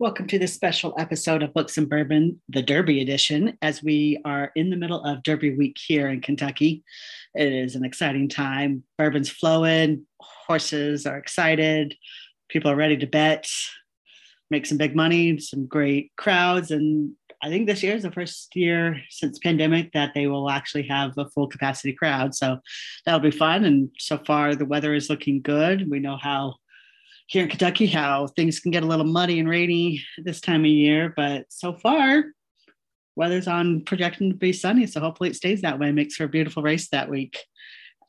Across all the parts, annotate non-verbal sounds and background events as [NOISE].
Welcome to this special episode of Books and Bourbon, the Derby edition, as we are in the middle of Derby week here in Kentucky. It is an exciting time. Bourbon's flowing, horses are excited, people are ready to bet, make some big money, some great crowds. And I think this year is the first year since pandemic that they will actually have a full capacity crowd. So that'll be fun. And so far, the weather is looking good. We know how here in Kentucky how things can get a little muddy and rainy this time of year, but so far weather's on projection to be sunny. So hopefully it stays that way, makes for a beautiful race that week.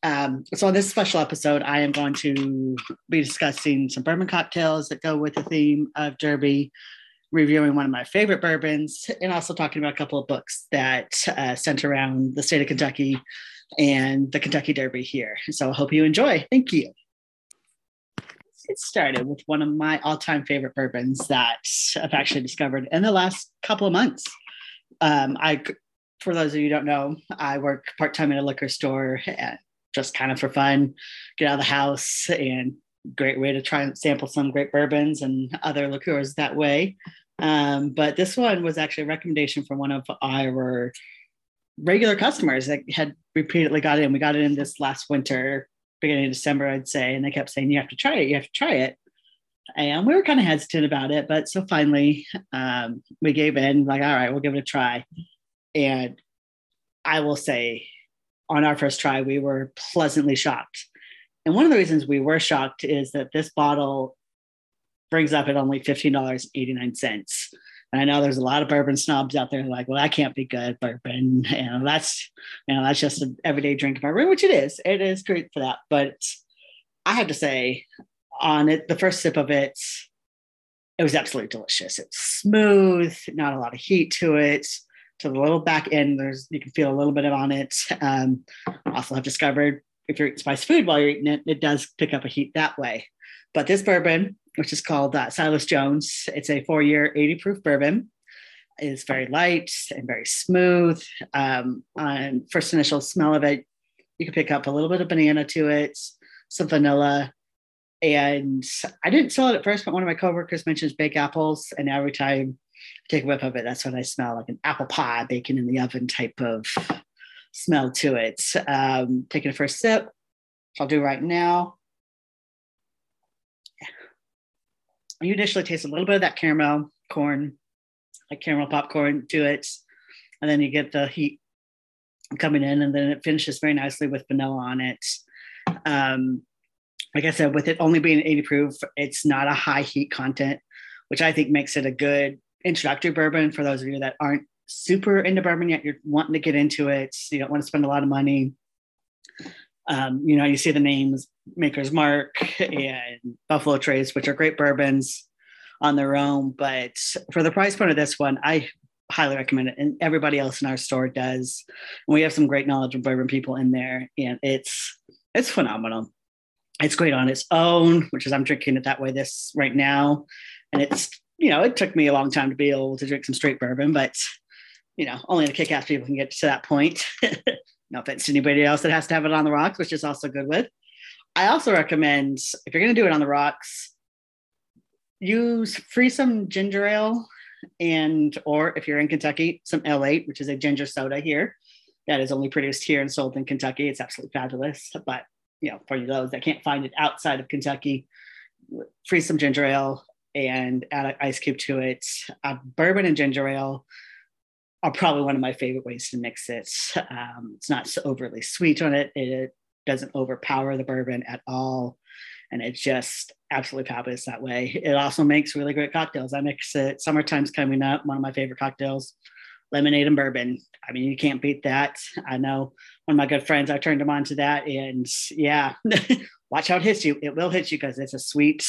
Um, so on this special episode, I am going to be discussing some bourbon cocktails that go with the theme of Derby, reviewing one of my favorite bourbons, and also talking about a couple of books that uh, center around the state of Kentucky and the Kentucky Derby here. So I hope you enjoy. Thank you get started with one of my all-time favorite bourbons that I've actually discovered in the last couple of months. Um, I, for those of you don't know, I work part-time at a liquor store, just kind of for fun, get out of the house, and great way to try and sample some great bourbons and other liqueurs that way. Um, but this one was actually a recommendation from one of our regular customers that had repeatedly got in. We got it in this last winter beginning of December, I'd say. And they kept saying, you have to try it, you have to try it. And we were kind of hesitant about it. But so finally um, we gave in, like, all right, we'll give it a try. And I will say, on our first try, we were pleasantly shocked. And one of the reasons we were shocked is that this bottle brings up at only $15.89 and I know there's a lot of bourbon snobs out there like, well, that can't be good bourbon. And that's, you know, that's just an everyday drink in my room, which it is. It is great for that. But I have to say, on it, the first sip of it, it was absolutely delicious. It's smooth, not a lot of heat to it. To the little back end, there's you can feel a little bit of on it. Um, also have discovered if you're eating spicy food while you're eating it, it does pick up a heat that way. But this bourbon which is called uh, Silas Jones. It's a four year 80 proof bourbon. It's very light and very smooth. Um, on first initial smell of it, you can pick up a little bit of banana to it, some vanilla. And I didn't smell it at first, but one of my coworkers mentions baked apples. And every time I take a whiff of it, that's what I smell like an apple pie baking in the oven type of smell to it. Um, taking a first sip, which I'll do right now. You initially taste a little bit of that caramel corn, like caramel popcorn to it. And then you get the heat coming in, and then it finishes very nicely with vanilla on it. Um, like I said, with it only being 80 proof, it's not a high heat content, which I think makes it a good introductory bourbon for those of you that aren't super into bourbon yet. You're wanting to get into it. You don't want to spend a lot of money. Um, you know, you see the names Maker's Mark and Buffalo Trace, which are great bourbons on their own. But for the price point of this one, I highly recommend it. And everybody else in our store does. And we have some great knowledgeable bourbon people in there, and it's it's phenomenal. It's great on its own, which is I'm drinking it that way this right now. And it's, you know, it took me a long time to be able to drink some straight bourbon, but you know, only the kick ass people can get to that point. [LAUGHS] no offense to anybody else that has to have it on the rocks, which is also good with. I also recommend if you're going to do it on the rocks, use free some ginger ale and or if you're in Kentucky, some Ale-8, which is a ginger soda here that is only produced here and sold in Kentucky. It's absolutely fabulous. But you know, for you those that can't find it outside of Kentucky, freeze some ginger ale and add an ice cube to it. Uh, bourbon and ginger ale are probably one of my favorite ways to mix it. Um, it's not so overly sweet on it. It doesn't overpower the bourbon at all. And it's just absolutely fabulous that way. It also makes really great cocktails. I mix it, summertime's coming up, one of my favorite cocktails, lemonade and bourbon. I mean, you can't beat that. I know one of my good friends, I turned him on to that. And yeah, [LAUGHS] watch how it hits you. It will hit you because it's a sweet,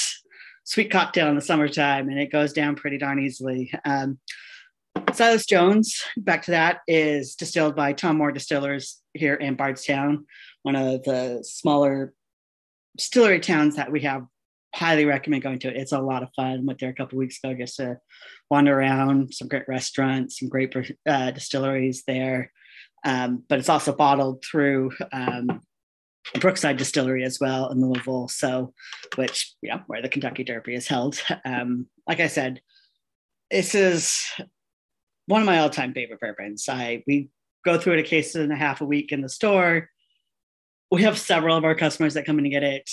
sweet cocktail in the summertime and it goes down pretty darn easily. Um, Silas Jones, back to that, is distilled by Tom Moore Distillers here in Bardstown, one of the smaller distillery towns that we have. Highly recommend going to it. It's a lot of fun. Went there a couple weeks ago just to wander around. Some great restaurants, some great uh, distilleries there. Um, but it's also bottled through um, Brookside Distillery as well in Louisville. So, which yeah, where the Kentucky Derby is held. Um, like I said, this is one of my all-time favorite bourbons. I we go through it a case and a half a week in the store. We have several of our customers that come in to get it,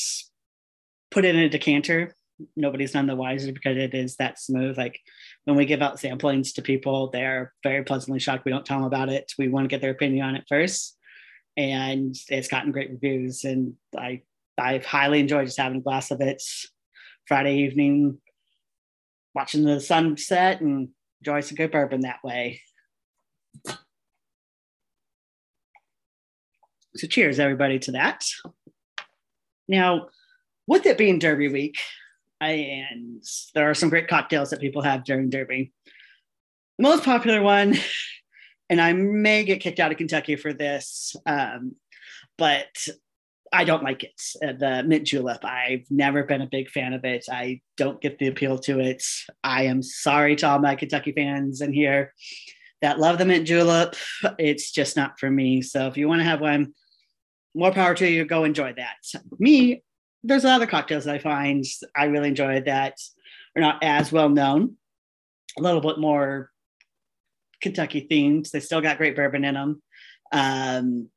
put it in a decanter. Nobody's none the wiser because it is that smooth. Like when we give out samplings to people, they're very pleasantly shocked. We don't tell them about it. We want to get their opinion on it first. And it's gotten great reviews. And I I've highly enjoyed just having a glass of it Friday evening, watching the sunset and enjoy some good bourbon that way. So cheers everybody to that. Now, with it being Derby week, and there are some great cocktails that people have during Derby. The most popular one, [LAUGHS] and I may get kicked out of Kentucky for this, um, but I don't like it. Uh, the mint julep. I've never been a big fan of it. I don't get the appeal to it. I am sorry to all my Kentucky fans in here that love the mint julep. It's just not for me. So if you want to have one, more power to you. Go enjoy that. So Me, there's other cocktails that I find I really enjoy that are not as well known. A little bit more Kentucky themed. They still got great bourbon in them. Um,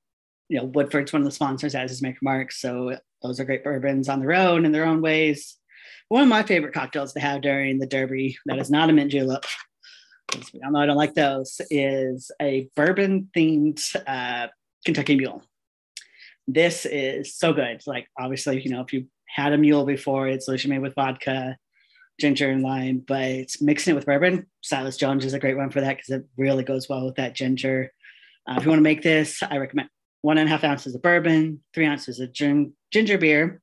you know, Woodford's one of the sponsors, as is Maker Mark. So those are great bourbons on their own in their own ways. One of my favorite cocktails to have during the Derby that is not a mint julep, because we all know I don't like those, is a bourbon themed uh, Kentucky Mule. This is so good. Like obviously, you know, if you had a mule before, it's usually made with vodka, ginger, and lime, but it's mixing it with bourbon. Silas Jones is a great one for that because it really goes well with that ginger. Uh, if you want to make this, I recommend one and a half ounces of bourbon, three ounces of gin, ginger beer,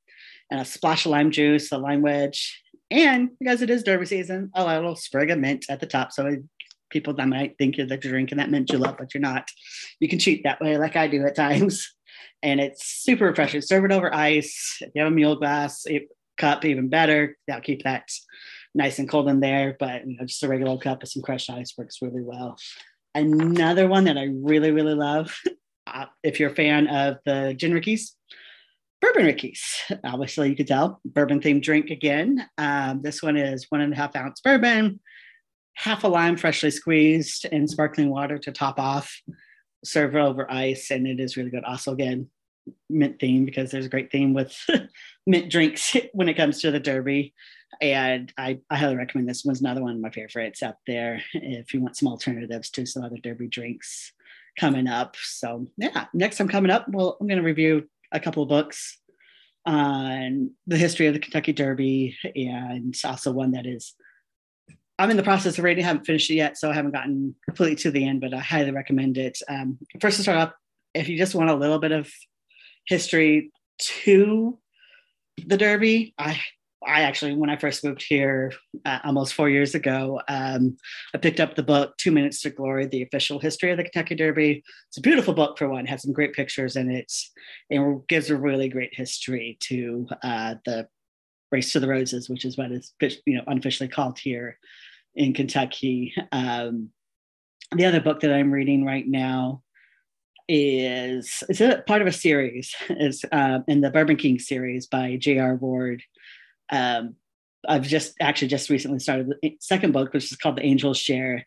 and a splash of lime juice, a lime wedge, and because it is Derby season, a little sprig of mint at the top. So people that might think you're drinking that mint julep, but you're not. You can cheat that way, like I do at times. And it's super refreshing. Serve it over ice. If you have a mule glass cup, even better. That'll keep that nice and cold in there. But you know, just a regular cup of some crushed ice works really well. Another one that I really, really love uh, if you're a fan of the gin rickeys, bourbon rickeys. Obviously, you could tell bourbon themed drink again. Um, this one is one and a half ounce bourbon, half a lime freshly squeezed, and sparkling water to top off. Serve over ice, and it is really good. Also, again, mint theme because there's a great theme with [LAUGHS] mint drinks [LAUGHS] when it comes to the Derby. And I, I highly recommend this one's another one of my favorites out there if you want some alternatives to some other Derby drinks coming up. So yeah, next time coming up, well, I'm going to review a couple of books on the history of the Kentucky Derby and also one that is I'm in the process of reading. I haven't finished it yet, so I haven't gotten completely to the end, but I highly recommend it. Um, first to start off, if you just want a little bit of history to the Derby, I I actually, when I first moved here uh, almost four years ago, um, I picked up the book Two Minutes to Glory: The Official History of the Kentucky Derby. It's a beautiful book for one; it has some great pictures in it, and gives a really great history to uh, the Race to the Roses, which is what is you know unofficially called here in Kentucky. Um, the other book that I'm reading right now is it's a part of a series [LAUGHS] is uh, in the Bourbon King series by J.R. Ward um, I've just actually just recently started the second book, which is called The Angel's Share.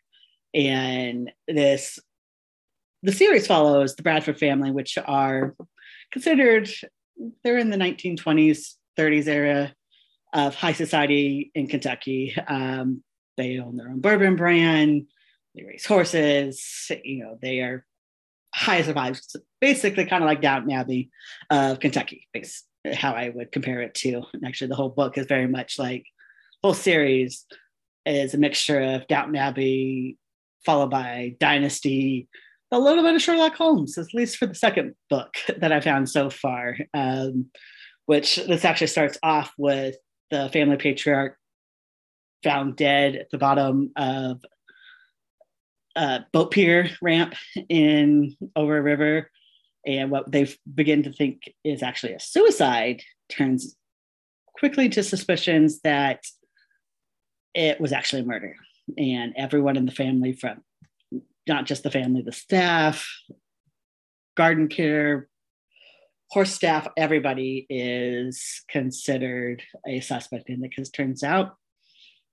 And this, the series follows the Bradford family, which are considered, they're in the 1920s, 30s era of high society in Kentucky. Um, they own their own bourbon brand, they race horses, you know, they are high survivors, basically kind of like Downton Abbey of Kentucky, how I would compare it to. And actually, the whole book is very much like whole series is a mixture of Downton Abbey followed by Dynasty, a little bit of Sherlock Holmes, at least for the second book that I found so far. Um, which this actually starts off with the family patriarch found dead at the bottom of a boat pier ramp in over a river. And what they begin to think is actually a suicide turns quickly to suspicions that it was actually a murder. And everyone in the family from not just the family the staff garden care horse staff everybody is considered a suspect. In it because turns out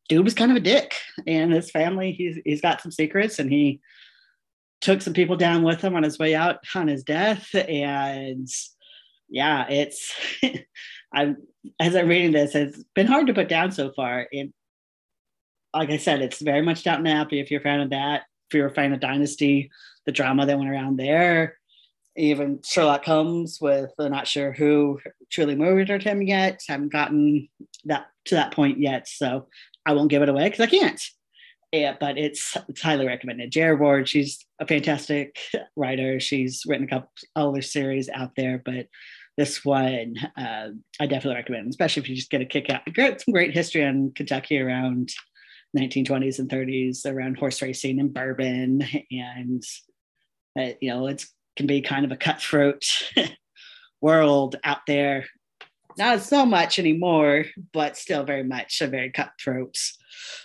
dude was kind of a dick, and his family he's he's got some secrets, and he took some people down with him on his way out on his death, and yeah, it's [LAUGHS] I'm as I'm reading this, it's been hard to put down so far. and like I said, it's very much Downton Abbey. If you're a fan of that, if you're a fan of Dynasty, the drama that went around there, even Sherlock Holmes with uh, not sure who truly murdered him yet. Haven't gotten that to that point yet, so I won't give it away because I can't. Yeah, but it's it's highly recommended. J.R. Ward, she's a fantastic [LAUGHS] writer. She's written a couple other series out there, but this one uh, I definitely recommend, especially if you just get a kick out. Get some great history on Kentucky around 1920s and 30s, around horse racing and bourbon, and uh, you know it can be kind of a cutthroat [LAUGHS] world out there. Not so much anymore, but still very much a very cutthroat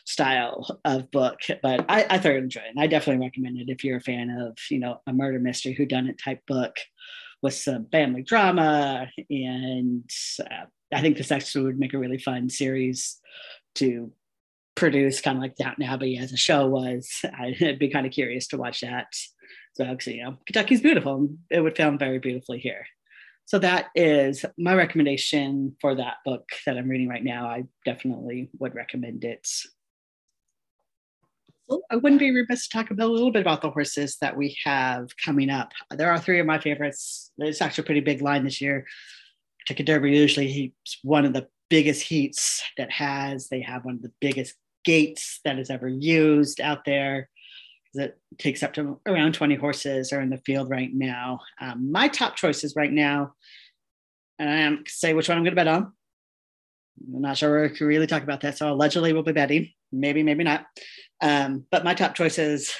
style of book. But I, I thoroughly enjoy it. And I definitely recommend it if you're a fan of, you know, a murder mystery whodunit type book with some family drama. And uh, I think this actually would make a really fun series to produce, kind of like Downton Abbey as a show was. I'd be kind of curious to watch that. So you know, Kentucky's beautiful. It would film very beautifully here. So that is my recommendation for that book that I'm reading right now. I definitely would recommend it. I wouldn't be remiss to talk about a little bit about the horses that we have coming up. There are three of my favorites. It's actually a pretty big line this year. Kentucky Derby usually he's one of the biggest heats that has. They have one of the biggest gates that is ever used out there that takes up to around 20 horses are in the field right now. Um, my top choices right now, and I am say which one I'm going to bet on. I'm not sure we can really talk about that. So allegedly we'll be betting, maybe, maybe not. Um, but my top choices,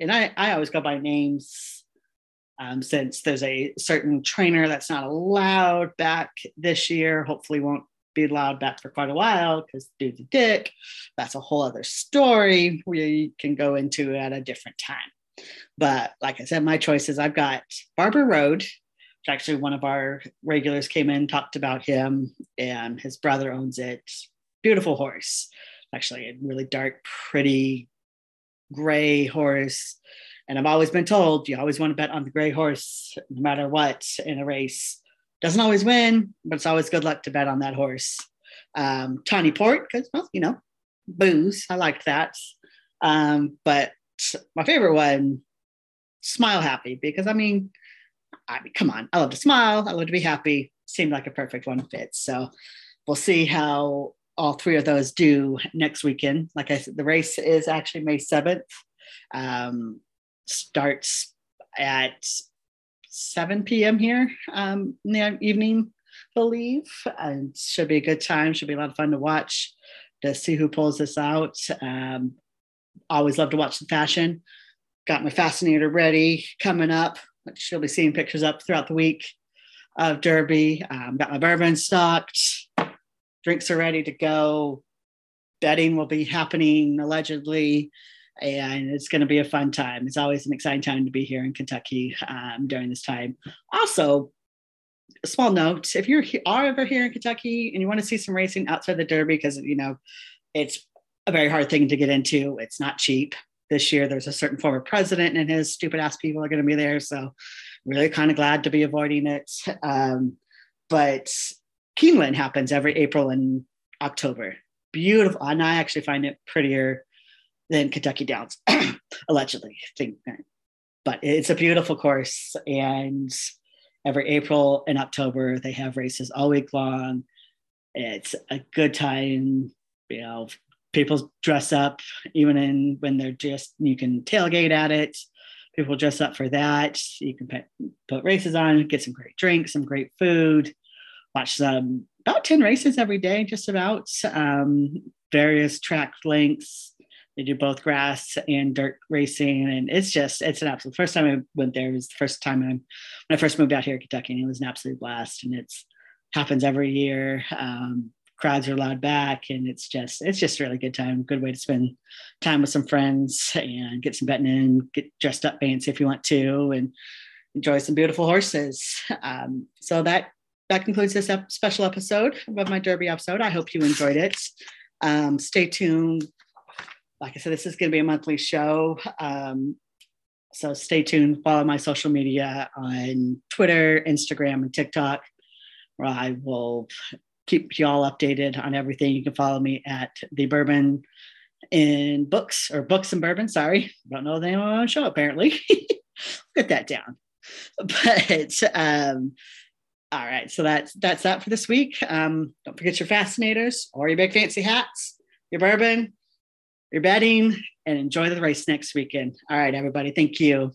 and I, I always go by names um, since there's a certain trainer that's not allowed back this year, hopefully won't be allowed back for quite a while because dude's a dick. That's a whole other story we can go into at a different time. But like I said, my choices I've got Barber Road, which actually one of our regulars came in, talked about him, and his brother owns it. Beautiful horse, actually, a really dark, pretty gray horse. And I've always been told you always want to bet on the gray horse no matter what in a race doesn't always win, but it's always good luck to bet on that horse. Um, Tawny Port, because, well, you know, booze. I liked that. Um, but my favorite one, Smile Happy, because I mean, I mean, come on, I love to smile. I love to be happy. Seemed like a perfect one fit. So we'll see how all three of those do next weekend. Like I said, the race is actually May 7th. Um, starts at 7 p.m. here um, in the evening, believe. And should be a good time. Should be a lot of fun to watch to see who pulls this out. Um, always love to watch the fashion. Got my fascinator ready coming up, which you'll be seeing pictures up throughout the week of Derby. Um, got my bourbon stocked. Drinks are ready to go. Betting will be happening allegedly and it's going to be a fun time. It's always an exciting time to be here in Kentucky um, during this time. Also, a small note: if you're ever here in Kentucky and you want to see some racing outside the Derby, because you know it's a very hard thing to get into. It's not cheap. This year, there's a certain former president and his stupid ass people are going to be there. So, really kind of glad to be avoiding it. Um, but Keeneland happens every April and October. Beautiful, and I actually find it prettier than Kentucky Downs, [CLEARS THROAT] allegedly. Think, but it's a beautiful course, and every April and October they have races all week long. It's a good time. You know, people dress up even in when they're just. You can tailgate at it. People dress up for that. You can put, put races on, get some great drinks, some great food, watch some about 10 races every day, just about um, various track lengths they do both grass and dirt racing, and it's just it's an absolute. First time I went there was the first time I, when I first moved out here to Kentucky, and it was an absolute blast. And it's happens every year. Um, crowds are allowed back, and it's just it's just a really good time. Good way to spend time with some friends and get some betting in, get dressed up fancy if you want to, and enjoy some beautiful horses. Um, so that that concludes this ep- special episode of my Derby episode. I hope you enjoyed it. Um, stay tuned. Like I said, this is going to be a monthly show. Um, so stay tuned. Follow my social media on Twitter, Instagram, and TikTok, where I will keep you all updated on everything. You can follow me at the Bourbon in Books or Books and Bourbon. Sorry, don't know the name of my show apparently. [LAUGHS] Get that down. But um, all right, so that's that's that for this week. Um, don't forget your fascinators or your big fancy hats, your bourbon, your betting and enjoy the race next weekend. All right, everybody. Thank you.